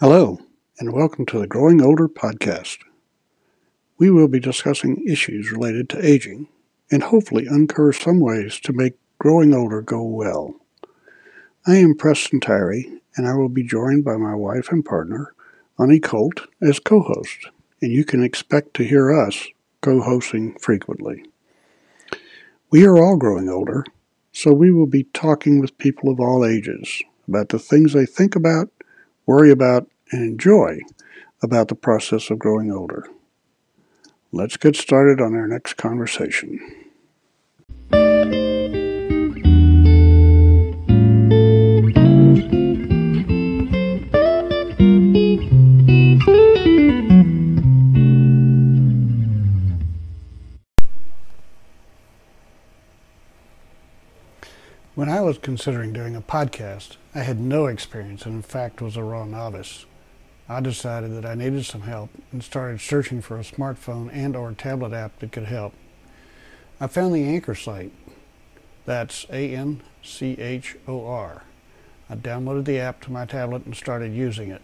Hello, and welcome to the Growing Older podcast. We will be discussing issues related to aging and hopefully uncover some ways to make growing older go well. I am Preston Tyree, and I will be joined by my wife and partner, Ani Colt, as co host, and you can expect to hear us co hosting frequently. We are all growing older, so we will be talking with people of all ages about the things they think about, worry about, and enjoy about the process of growing older. Let's get started on our next conversation. Considering doing a podcast, I had no experience and, in fact, was a raw novice. I decided that I needed some help and started searching for a smartphone and or tablet app that could help. I found the Anchor site. That's A N C H O R. I downloaded the app to my tablet and started using it.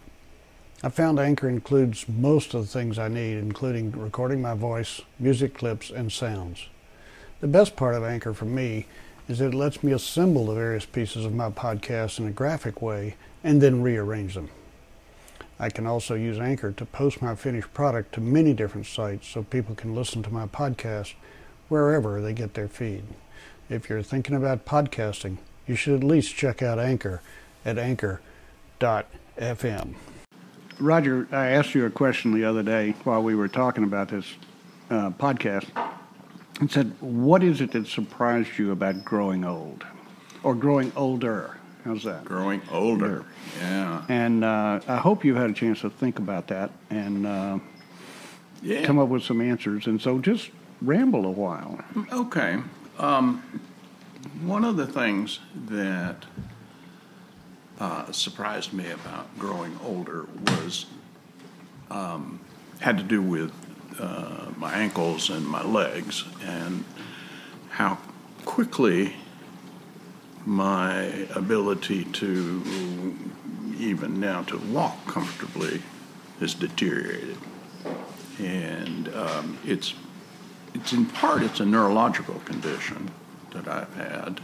I found Anchor includes most of the things I need, including recording my voice, music clips, and sounds. The best part of Anchor for me is that it lets me assemble the various pieces of my podcast in a graphic way and then rearrange them. I can also use Anchor to post my finished product to many different sites so people can listen to my podcast wherever they get their feed. If you're thinking about podcasting, you should at least check out Anchor at anchor.fm. Roger, I asked you a question the other day while we were talking about this uh, podcast and said, What is it that surprised you about growing old or growing older? How's that? Growing older. Yeah. And uh, I hope you've had a chance to think about that and uh, Yeah. come up with some answers. And so just ramble a while. Okay. Um, one of the things that uh, surprised me about growing older was um, had to do with uh, my ankles and my legs and how quickly my ability to even now to walk comfortably has deteriorated. And um, it's it's in part it's a neurological condition that I've had.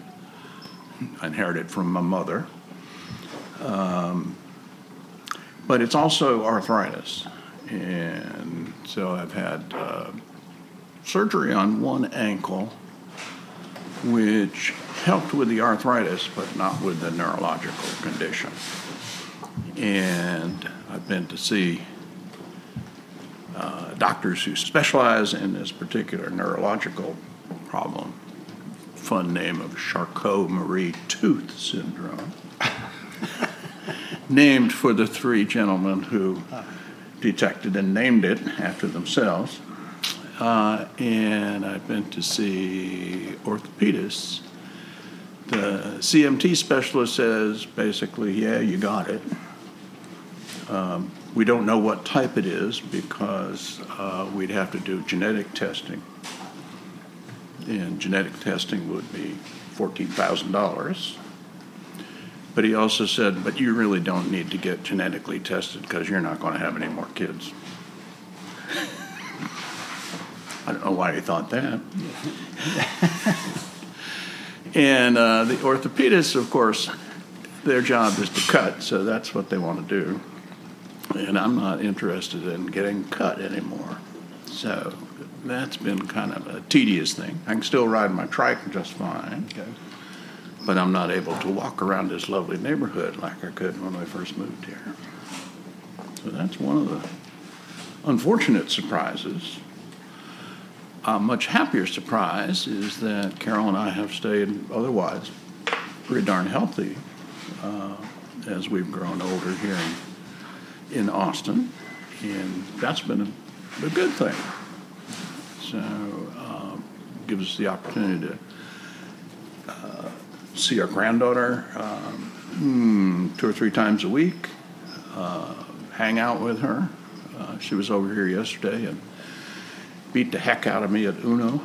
I inherited from my mother, um, but it's also arthritis, and so I've had uh, surgery on one ankle, which helped with the arthritis, but not with the neurological condition. And I've been to see uh, doctors who specialize in this particular neurological problem. Fun name of Charcot Marie Tooth syndrome, named for the three gentlemen who detected and named it after themselves. Uh, and I've been to see orthopedists. The CMT specialist says basically, yeah, you got it. Um, we don't know what type it is because uh, we'd have to do genetic testing. And genetic testing would be $14,000. But he also said, but you really don't need to get genetically tested because you're not going to have any more kids. I don't know why he thought that. and uh, the orthopedists, of course, their job is to cut, so that's what they want to do and I'm not interested in getting cut anymore. So that's been kind of a tedious thing. I can still ride my trike just fine, Okay. But I'm not able to walk around this lovely neighborhood like I could when I first moved here. So that's one of the unfortunate surprises. A much happier surprise is that Carol and I have stayed otherwise pretty darn healthy uh, as we've grown older here in, in Austin, and that's been a, a good thing. So, uh, gives us the opportunity to uh, see our granddaughter um, hmm, two or three times a week, uh, hang out with her. Uh, she was over here yesterday and beat the heck out of me at Uno.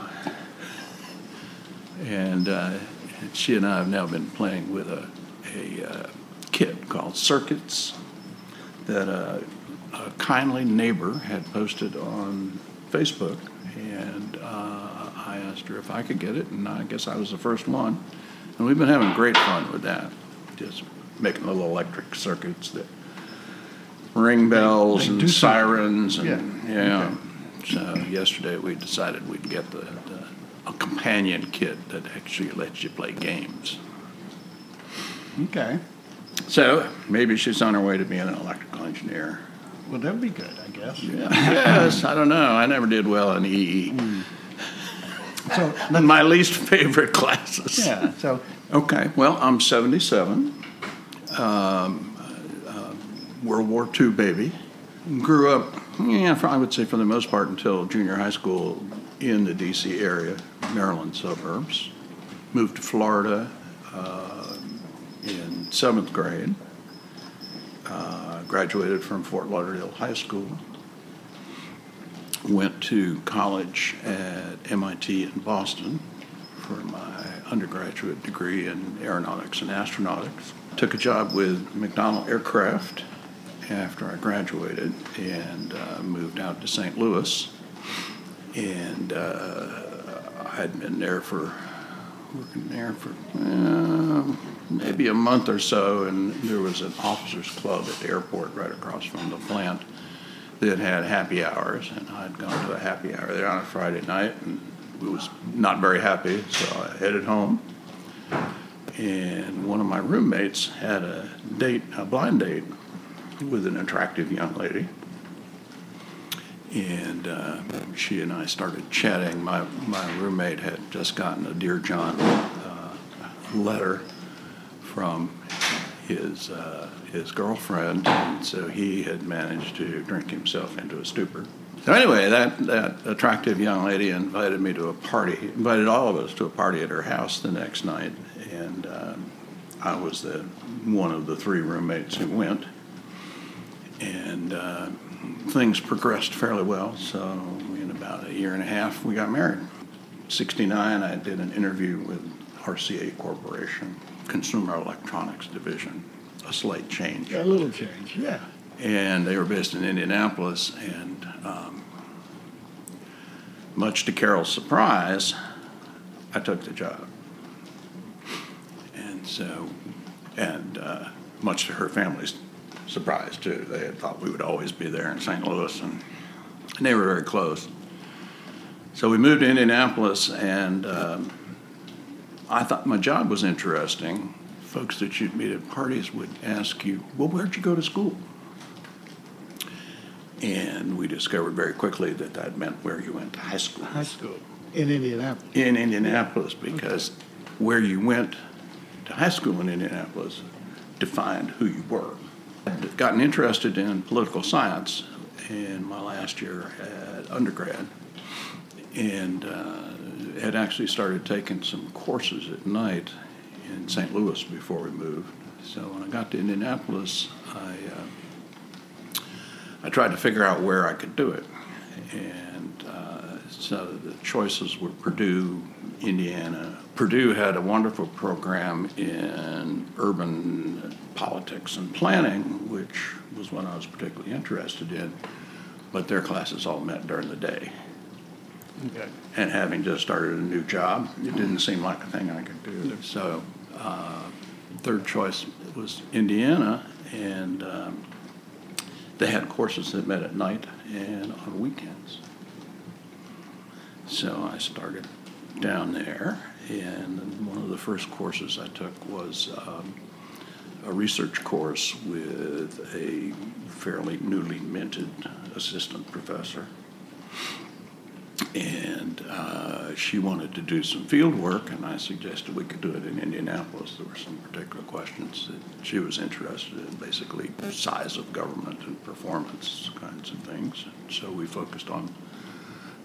And uh, she and I have now been playing with a, a uh, kit called Circuits that a, a kindly neighbor had posted on Facebook, and uh, I asked her if I could get it, and I guess I was the first one. And we've been having great fun with that, just making little electric circuits that ring bells they and do something. sirens, and Yeah, yeah. So yesterday we decided we'd get the, the a companion kit that actually lets you play games. Okay. So maybe she's on her way to being an electrical engineer. Well, that'd be good, I guess. Yeah. yes, I don't know. I never did well in EE. Mm. So, My least favorite classes. yeah, so, Okay, well, I'm 77. Um, uh, World War II baby. Grew up, yeah, for- I would say for the most part until junior high school in the DC area, Maryland suburbs. Moved to Florida uh, in seventh grade. Uh, graduated from Fort Lauderdale High School. Went to college at MIT in Boston for my undergraduate degree in aeronautics and astronautics. Took a job with McDonnell Aircraft after I graduated and uh, moved out to St. Louis. And uh, I'd been there for, working there for uh, maybe a month or so, and there was an officers club at the airport right across from the plant that had happy hours, and I'd gone to a happy hour there on a Friday night, and we was not very happy, so I headed home. And one of my roommates had a date, a blind date, with an attractive young lady. And uh, she and I started chatting. My, my roommate had just gotten a Dear John uh, letter from his, uh, his girlfriend, and so he had managed to drink himself into a stupor. So anyway, that, that attractive young lady invited me to a party, invited all of us to a party at her house the next night, and um, I was the one of the three roommates who went, and uh, things progressed fairly well. So in about a year and a half, we got married. '69, I did an interview with RCA Corporation, Consumer Electronics Division, a slight change a little change, yeah. and they were based in Indianapolis. And um, much to Carol's surprise, I took the job. And so, and uh, much to her family's surprise too, they had thought we would always be there in St. Louis, and, and they were very close. So we moved to Indianapolis, and um, I thought my job was interesting. Folks that you'd meet at parties would ask you, "Well, where'd you go to school?" And we discovered very quickly that that meant where you went to high school High school in Indianapolis. in Indianapolis because where you went to high school in Indianapolis defined who you were. I'd gotten interested in political science in my last year at undergrad and uh, had actually started taking some courses at night in St. Louis before we moved. So when I got to Indianapolis, I uh, I tried to figure out where I could do it, and uh, so the choices were Purdue, Indiana. Purdue had a wonderful program in urban politics and planning, which was what I was particularly interested in, but their classes all met during the day. Okay. And having just started a new job, it didn't seem like a thing I could do. So, uh, third choice was Indiana, and um, they had courses that met at night and on weekends. So I started down there, and one of the first courses I took was um, a research course with a fairly newly minted assistant professor and uh, she wanted to do some field work, and I suggested we could do it in Indianapolis. There were some particular questions that she was interested in, basically size of government and performance kinds of things. So we focused on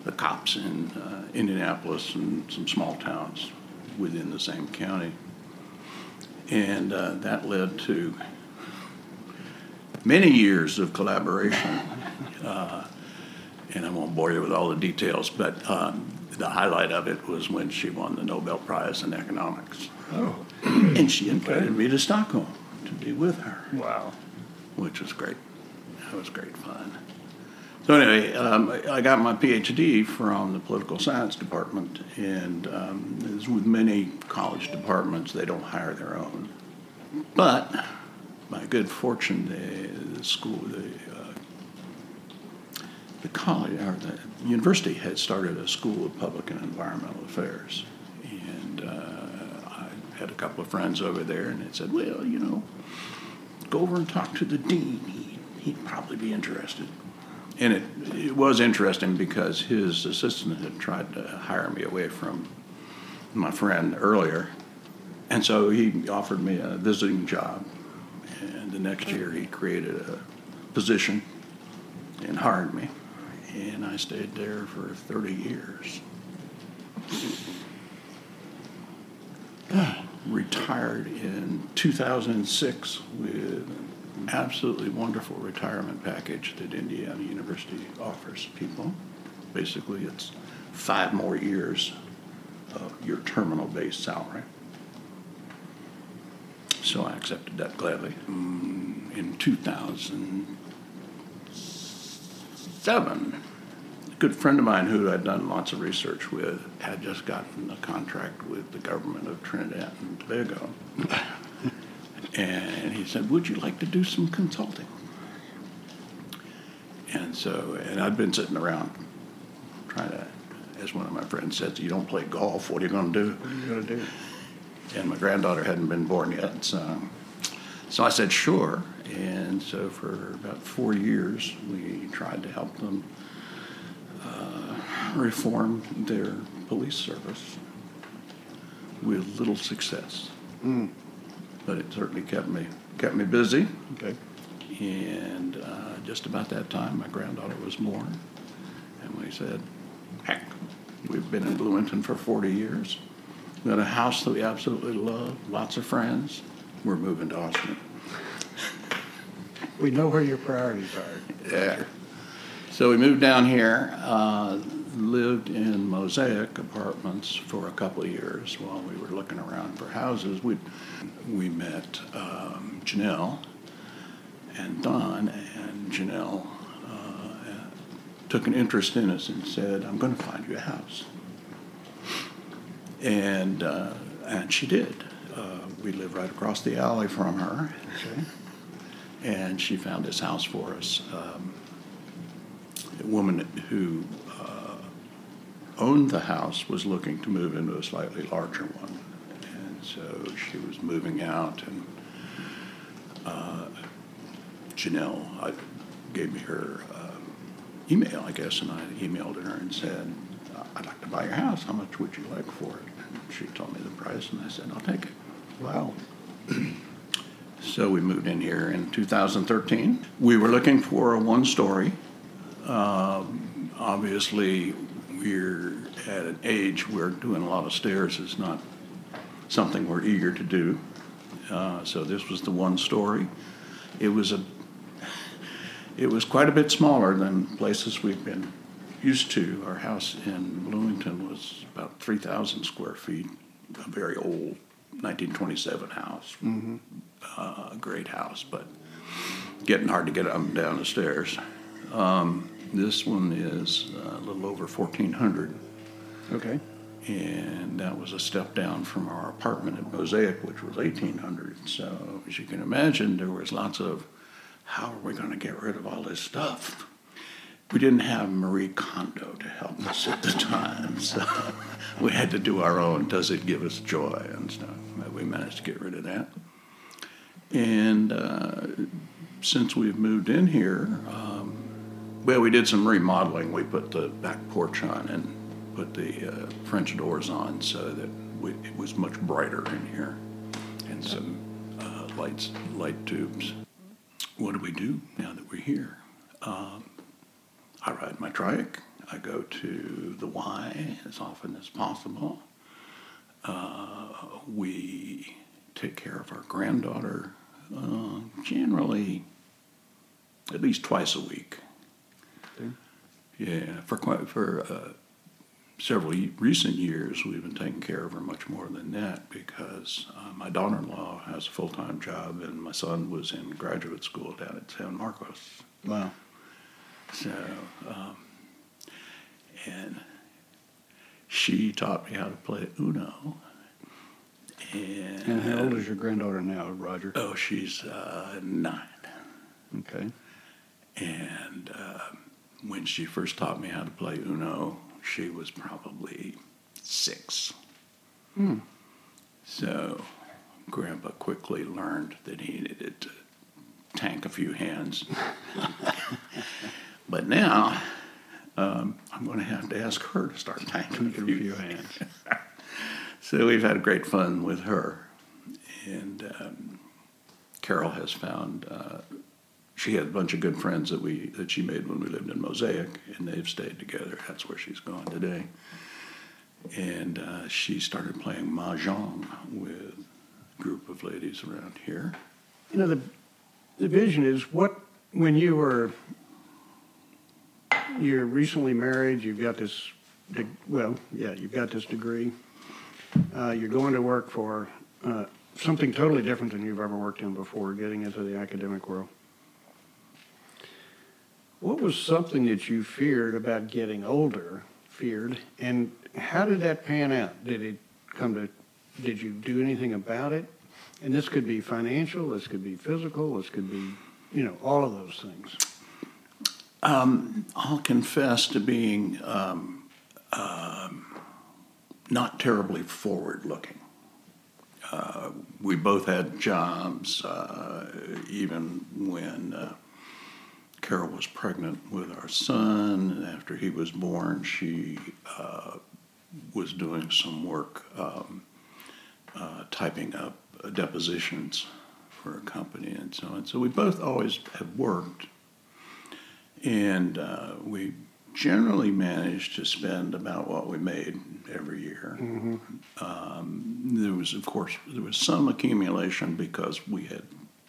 the cops in uh, Indianapolis and some small towns within the same county. And uh, that led to many years of collaboration. And I won't bore you with all the details, but um, the highlight of it was when she won the Nobel Prize in economics. Oh, And she invited me to Stockholm to be with her, wow. which was great. that was great fun. So anyway, um, I- got my PhD from the political science department, and um, as with many college departments, they don't hire their own. But by good fortune, the, the school, the the college or the university had started a school of public and environmental affairs, and uh, I had a couple of friends over there, and they said, "Well, you know, go over and talk to the dean. He, he'd probably be interested." And it it was interesting because his assistant had tried to hire me away from my friend earlier, and so he offered me a visiting job. And the next year, he created a position and hired me and I stayed there for 30 years. Retired in 2006 with an absolutely wonderful retirement package that Indiana University offers people. Basically, it's five more years of your terminal based salary. So I accepted that gladly. Mm, in 2000, Seven, a good friend of mine who I'd done lots of research with had just gotten a contract with the government of Trinidad and Tobago. and he said, Would you like to do some consulting? And so, and I'd been sitting around trying to, as one of my friends said, You don't play golf, what are you going to do? What are you going to do? And my granddaughter hadn't been born yet, so so I said, sure. And so for about four years, we tried to help them uh, reform their police service with little success. But it certainly kept me kept me busy. Okay. And uh, just about that time, my granddaughter was born. And we said, heck, we've been in Bloomington for 40 years. We got a house that we absolutely love, lots of friends. We're moving to Austin. We know where your priorities are. Yeah. So we moved down here, uh, lived in Mosaic Apartments for a couple of years while we were looking around for houses. We, we met um, Janelle and Don, and Janelle uh, took an interest in us and said, I'm going to find you a house. And, uh, and she did. Uh, we live right across the alley from her, Okay. and she found this house for us. Um, a woman who uh, owned the house was looking to move into a slightly larger one, and so she was moving out, and uh, Janelle I, gave me her uh, email, I guess, and I emailed her and said, "I'd like to buy your house. How much would you like for it?" And she told me the price, and I said, "I'll take it." Wow. So we moved in here in 2013. We were looking for a one-story. Um, Obviously, we're at an age where doing a lot of stairs is not something we're eager to do. Uh, So this was the one-story. It was a, it was quite a bit smaller than places we've been used to. Our house in Bloomington was about 3,000 square feet, a very old 1927 house. Uh, a great house, but getting hard to get up and down the stairs. Um, This one is uh, a little over 1,400, Okay. and that was a step down from our apartment at Mosaic, which was 1,800. So as you can imagine, there was lots of, how are we going to get rid of all this stuff? We didn't have Marie Kondo to help us at the time, so we had to do our own. Does it give us joy and stuff? We managed to get rid of that. And uh, since we've moved in here, um, well, we did some remodeling. We put the back porch on and put the uh, French doors on so that we, it was much brighter in here, and some uh, lights, light tubes. What do we do now that we're here? Um, I ride my trike. I go to the Y as often as possible. Uh, we take care of our granddaughter uh, generally at least twice a week. Okay. Yeah, for quite for uh, several recent years, we've been taking care of her much more than that because uh, my daughter-in-law has a full-time job and my son was in graduate school down at San Marcos. Wow. So, um, and she taught me how to play Uno. And, And how old is your granddaughter now, Roger? Oh, she's uh, nine. Okay. And uh, when she first taught me how to play Uno, she was probably six. Hmm. So Grandpa quickly learned that he needed to tank a few hands. but now um, I'm going to have to ask her to start tanking a few few hands. so we've had great fun with her. And um, Carol has found, uh, she had a bunch of good friends that we that she made when we lived in Mosaic, and they've stayed together. That's where she's gone today. And uh, she started playing mahjong with a group of ladies around here. You know, the, the vision is what, when you were, you're recently married, you've got this, de- well, yeah, you've got this degree. Uh, you're going to work for, uh, something totally different than you've ever worked in before, getting into the academic world. What was something that you feared about getting older, feared, and how did that pan out? Did it come to, did you do anything about it? And this could be financial, this could be physical, this could be, you know, all of those things. Um, I'll confess to being um, um, not terribly forward looking. Uh, we both had jobs, uh, even when uh, Carol was pregnant with our son. After he was born, she uh, was doing some work um, uh, typing up uh, depositions for a company and so on. So we both always have worked and uh, we generally managed to spend about what we made every year. Um, there was, of course, there was some accumulation because we had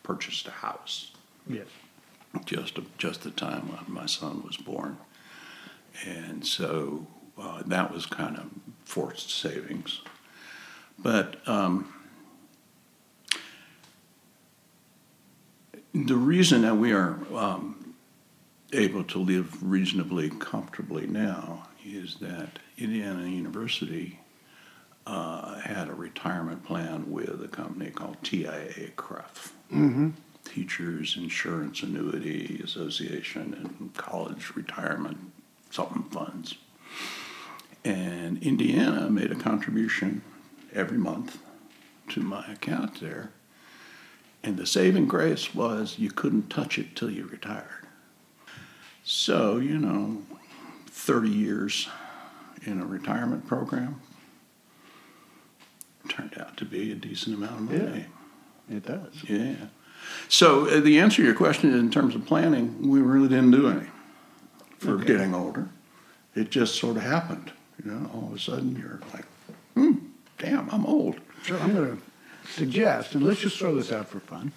purchased a house Yes. just just the time when my son was born, and so uh, that was kind of forced savings. But um, the reason that we are um, able to live reasonably comfortably now is that Indiana University uh, had a retirement plan with a company called TIA CREF. Mm-hmm. Teachers Insurance Annuity Association and College Retirement something funds. And Indiana made a contribution every month to my account there. And the saving grace was you couldn't touch it till you retired. So, you know, 30 years in a retirement program turned out to be a decent amount of money. It does. Yeah. So uh, the answer to your question is in terms of planning, we really didn't do any for Okay. getting older. It just sort of happened. You know, all of a sudden you're like, hmm, damn, I'm old. So I'm going to suggest, and let's just throw this out for fun.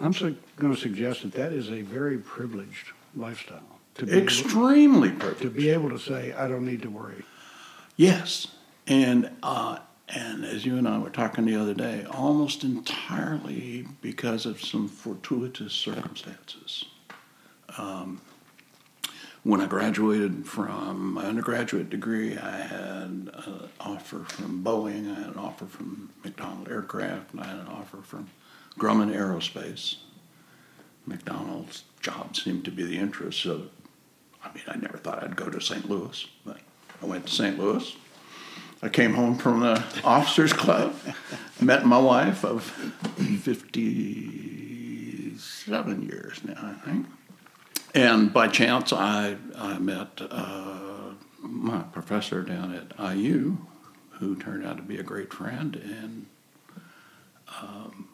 I'm so, going to suggest that that is a very privileged lifestyle. To be, able, Extremely to be able to say, I don't need to worry. Yes, and uh, and as you and I were talking the other day, almost entirely because of some fortuitous circumstances. Um, when I graduated from my undergraduate degree, I had an offer from Boeing, I had an offer from McDonnell Aircraft, and I had an offer from Grumman Aerospace. McDonnell's job seemed to be the interest, so I mean, I never thought I'd go to St. Louis, but I went to St. Louis. I came home from the officers club, met my wife of 57 years now, I think. And by chance, I, I met uh, my professor down at IU, who turned out to be a great friend, and um,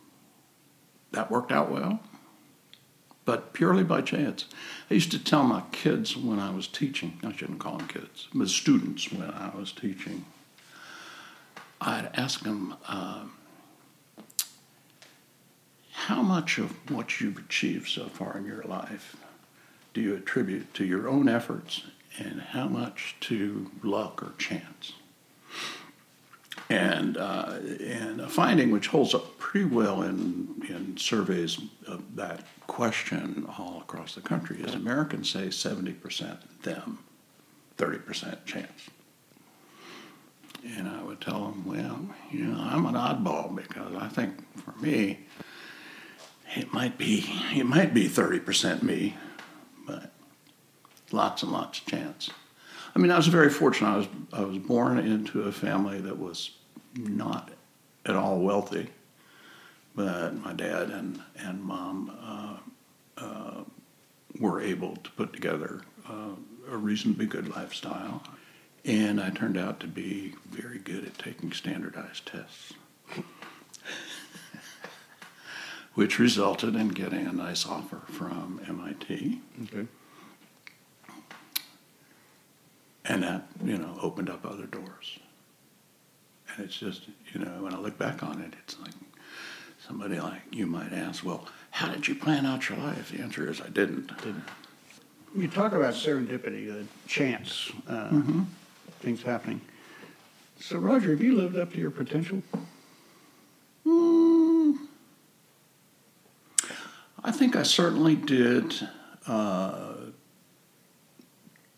that worked out well but purely by chance. I used to tell my kids when I was teaching, I shouldn't call them kids, but students when I was teaching, I'd ask them, um, how much of what you've achieved so far in your life do you attribute to your own efforts and how much to luck or chance. And, uh, and a finding which holds up pretty well in, in surveys of that question all across the country is Americans say 70% them, 30% chance. And I would tell them, well, you know, I'm an oddball because I think for me, it might be it might be 30% me, but lots and lots of chance. I mean, I was very fortunate. I was I was born into a family that was not at all wealthy, but my dad and and mom uh, uh, were able to put together uh, a reasonably good lifestyle, and I turned out to be very good at taking standardized tests. which resulted in getting a nice offer from MIT. Okay. And that, you know, opened up other doors. And it's just, you know, when I look back on it, it's like somebody like you might ask, well, how did you plan out your life? The answer is I didn't. didn't. You talk about serendipity, the chance, uh, things happening. So, Roger, have you lived up to your potential? Mm, I think I certainly did uh,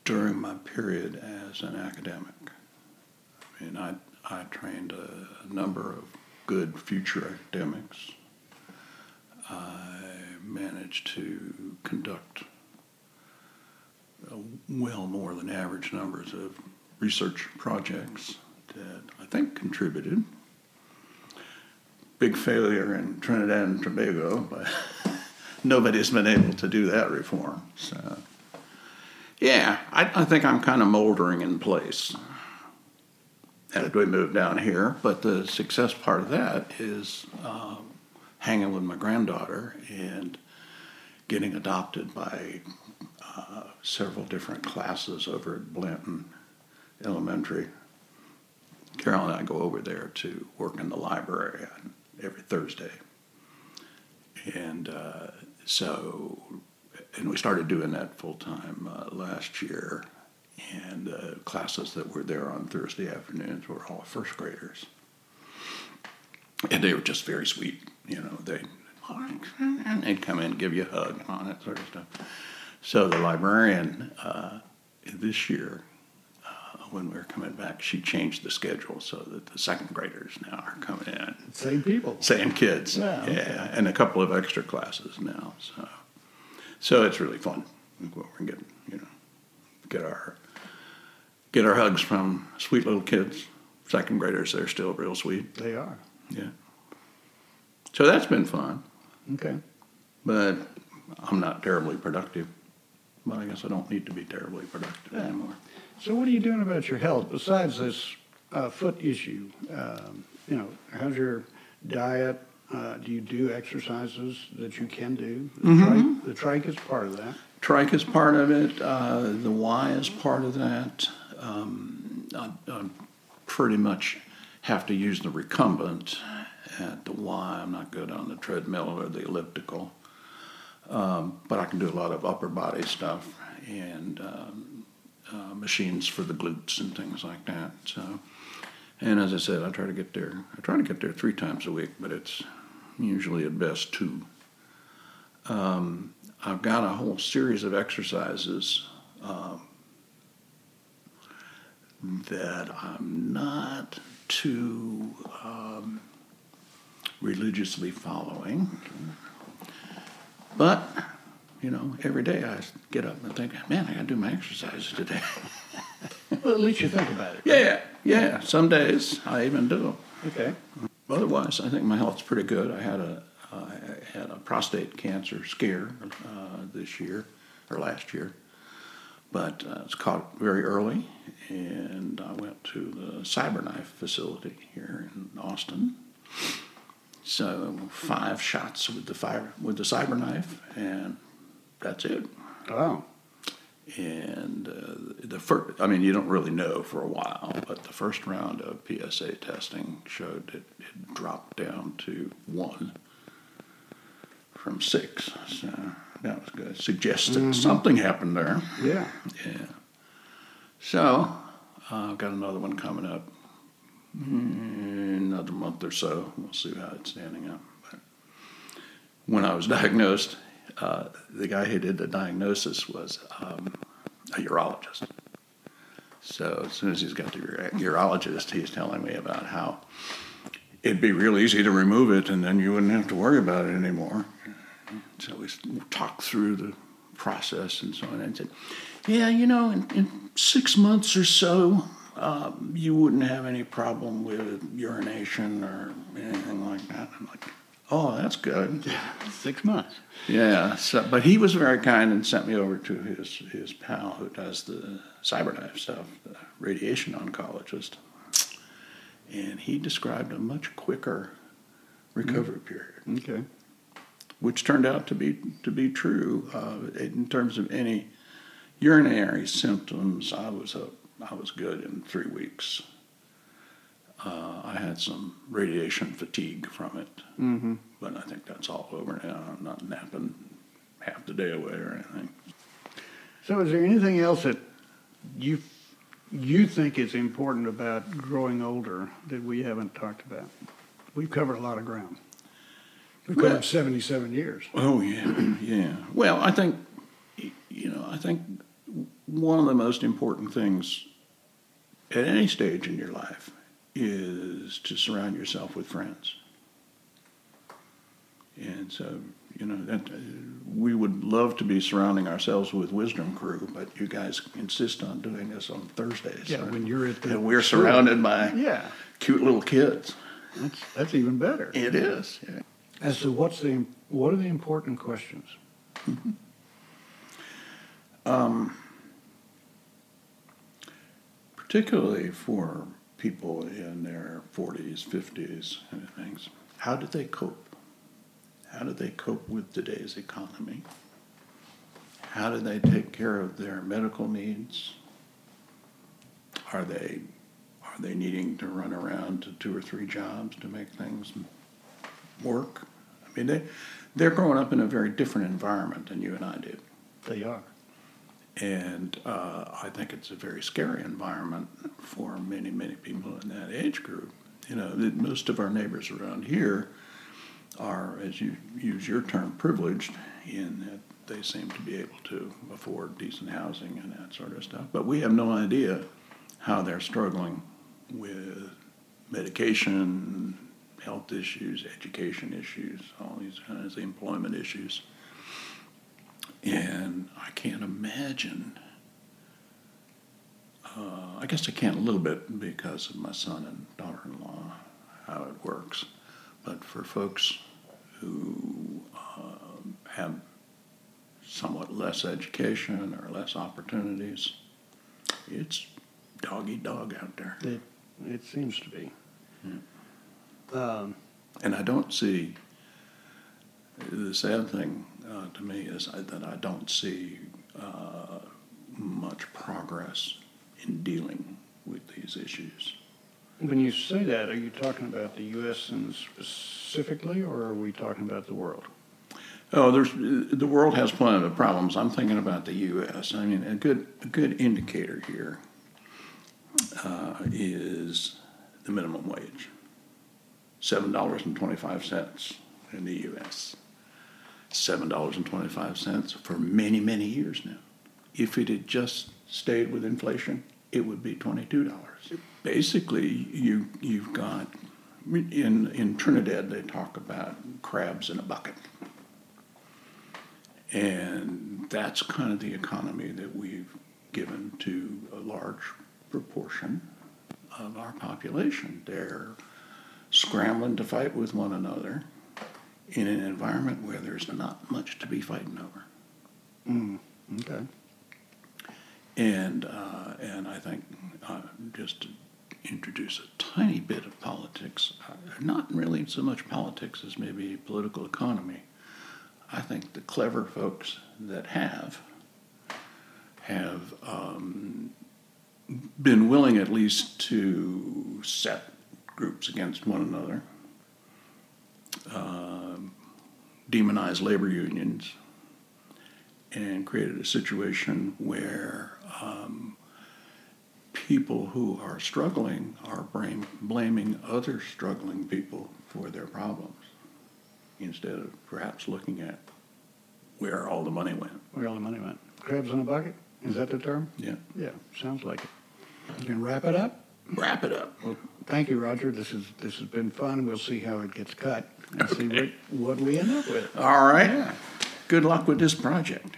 during my period as an academic. I mean, I, I trained a, number of good future academics. I managed to conduct well more than average numbers of research projects that I think contributed. Big failure in Trinidad and Tobago, but nobody's been able to do that reform. So, yeah, I, I think I'm kind of moldering in place as we move down here. But the success part of that is um, hanging with my granddaughter and getting adopted by uh, several different classes over at Blanton Elementary. Carol and I go over there to work in the library every Thursday. And uh, so, and we started doing that full time uh, last year. And uh, classes that were there on Thursday afternoons were all first graders. And they were just very sweet, you know. They and they'd come in and give you a hug and all that sort of stuff. So the librarian uh, this year, uh, when we were coming back, she changed the schedule so that the second graders now are coming in. Same people. Same kids. Yeah, okay. and a couple of extra classes now. So, so it's really fun. We're getting, you know, get our get our hugs from sweet little kids. Second graders, they're still real sweet. They are. Yeah. So that's been fun, Okay. but I'm not terribly productive. But I guess I don't need to be terribly productive Yeah. anymore. So, what are you doing about your health besides this uh, foot issue? Um, you know, how's your diet? Uh, do you do exercises that you can do? The, trike, the trike is part of that. Trike is part of it. Uh, the Y is part of that. Um, I, I pretty much have to use the recumbent at the Y. I'm not good on the treadmill or the elliptical. Um, but I can do a lot of upper body stuff and um, uh, machines for the glutes and things like that. So, and as I said, I try to get there. I try to get there three times a week, but it's usually at best two. Um, I've got a whole series of exercises um, that I'm not too um, religiously following. But, you know, every day I get up and think, man, I got to do my exercises today. Well, at least you think about it. yeah, yeah. Some days I even do. Okay. Otherwise, I think my health's pretty good. I had a uh, I had a prostate cancer scare uh, this year or last year, but uh, it's caught very early, and I went to the CyberKnife facility here in Austin. So five shots with the fire with the CyberKnife, and that's it. Wow. And uh, the first, I mean, you don't really know for a while, but the first round of PSA testing showed it, it dropped down to one from six. So that was good. Suggests that something happened there. Yeah. Yeah. So, uh, I've got another one coming up another month or so. We'll see how it's standing up. But when I was diagnosed, uh, the guy who did the diagnosis was um, a urologist. So as soon as he's got the urologist, he's telling me about how it'd be real easy to remove it, and then you wouldn't have to worry about it anymore. So we talked through the process and so on, and said, "Yeah, you know, in, in six months or so, um, you wouldn't have any problem with urination or anything like that." I'm like, "Oh, that's good." Six months. Yeah, so, but he was very kind and sent me over to his his pal who does the cyberknife stuff, the radiation oncologist, and he described a much quicker recovery period, Okay. Which turned out to be to be true uh, in terms of any urinary symptoms. I was a, I was good in three weeks. Uh, I had some radiation fatigue from it, Mm-hmm. but I think that's all over now. I'm not napping half the day away or anything. So is there anything else that you, you think is important about growing older that we haven't talked about? We've covered a lot of ground. We've Well- seventy-seven years. Oh yeah, yeah. Well, I think you know, I think one of the most important things at any stage in your life is to surround yourself with friends. And so, you know, that uh, we would love to be surrounding ourselves with Wisdom Crew, but you guys insist on doing this on Thursdays. Yeah, when you're at the and we're school. surrounded by Yeah, cute little kids. that's, that's even better. It is. Yeah. As to what's the, what are the important questions? Um, particularly for people in their 40s, 50s, and things. How do they cope? How do they cope with today's economy? How do they take care of their medical needs? Are they are they needing to run around to two or three jobs to make things work? I mean, they they're growing up in a very different environment than you and I did. They are. And uh, I think it's a very scary environment for many, many people in that age group. You know, most of our neighbors around here are, as you use your term, privileged in that they seem to be able to afford decent housing and that sort of stuff. But we have no idea how they're struggling with medication, health issues, education issues, all these kinds of employment issues. And I can't imagine. Uh, I guess I can a little bit because of my son and daughter-in-law, how it works. But for folks who um, have somewhat less education or less opportunities, it's dog eat dog out there. It, it seems to be. Um, And I don't see, the sad thing uh, to me is that I don't see uh, much progress in dealing with these issues. When you say that, are you talking about the U.S. and specifically, or are we talking about the world? Oh, there's the world has plenty of problems. I'm thinking about the U.S. I mean, a good a good indicator here uh, is the minimum wage, seven dollars and twenty five cents in the U.S. Seven dollars and twenty five cents for many many years now. If it had just stayed with inflation, it would be twenty two dollars. Basically, you you've got in in Trinidad they talk about crabs in a bucket. And that's kind of the economy that we've given to a large proportion of our population. They're scrambling to fight with one another in an environment where there's not much to be fighting over. Mm, okay. And, uh, and I think uh, just to introduce a tiny bit of politics, uh, not really so much politics as maybe political economy. I think the clever folks that have have um, been willing at least to set groups against one another, um demonize labor unions, and created a situation where um, people who are struggling are blame, blaming other struggling people for their problems instead of perhaps looking at where all the money went. Where all the money went? Crabs in a bucket? Is that the term? Yeah. Yeah, sounds like it. You can wrap it up? Wrap it up. Well, thank you, Roger. This is, this has been fun. We'll see how it gets cut and see what, what we end up with. All right. Yeah. Good luck with this project.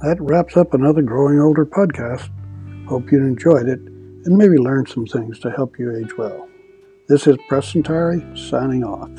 That wraps up another Growing Older podcast. Hope you enjoyed it and maybe learned some things to help you age well. This is Preston Tyree signing off.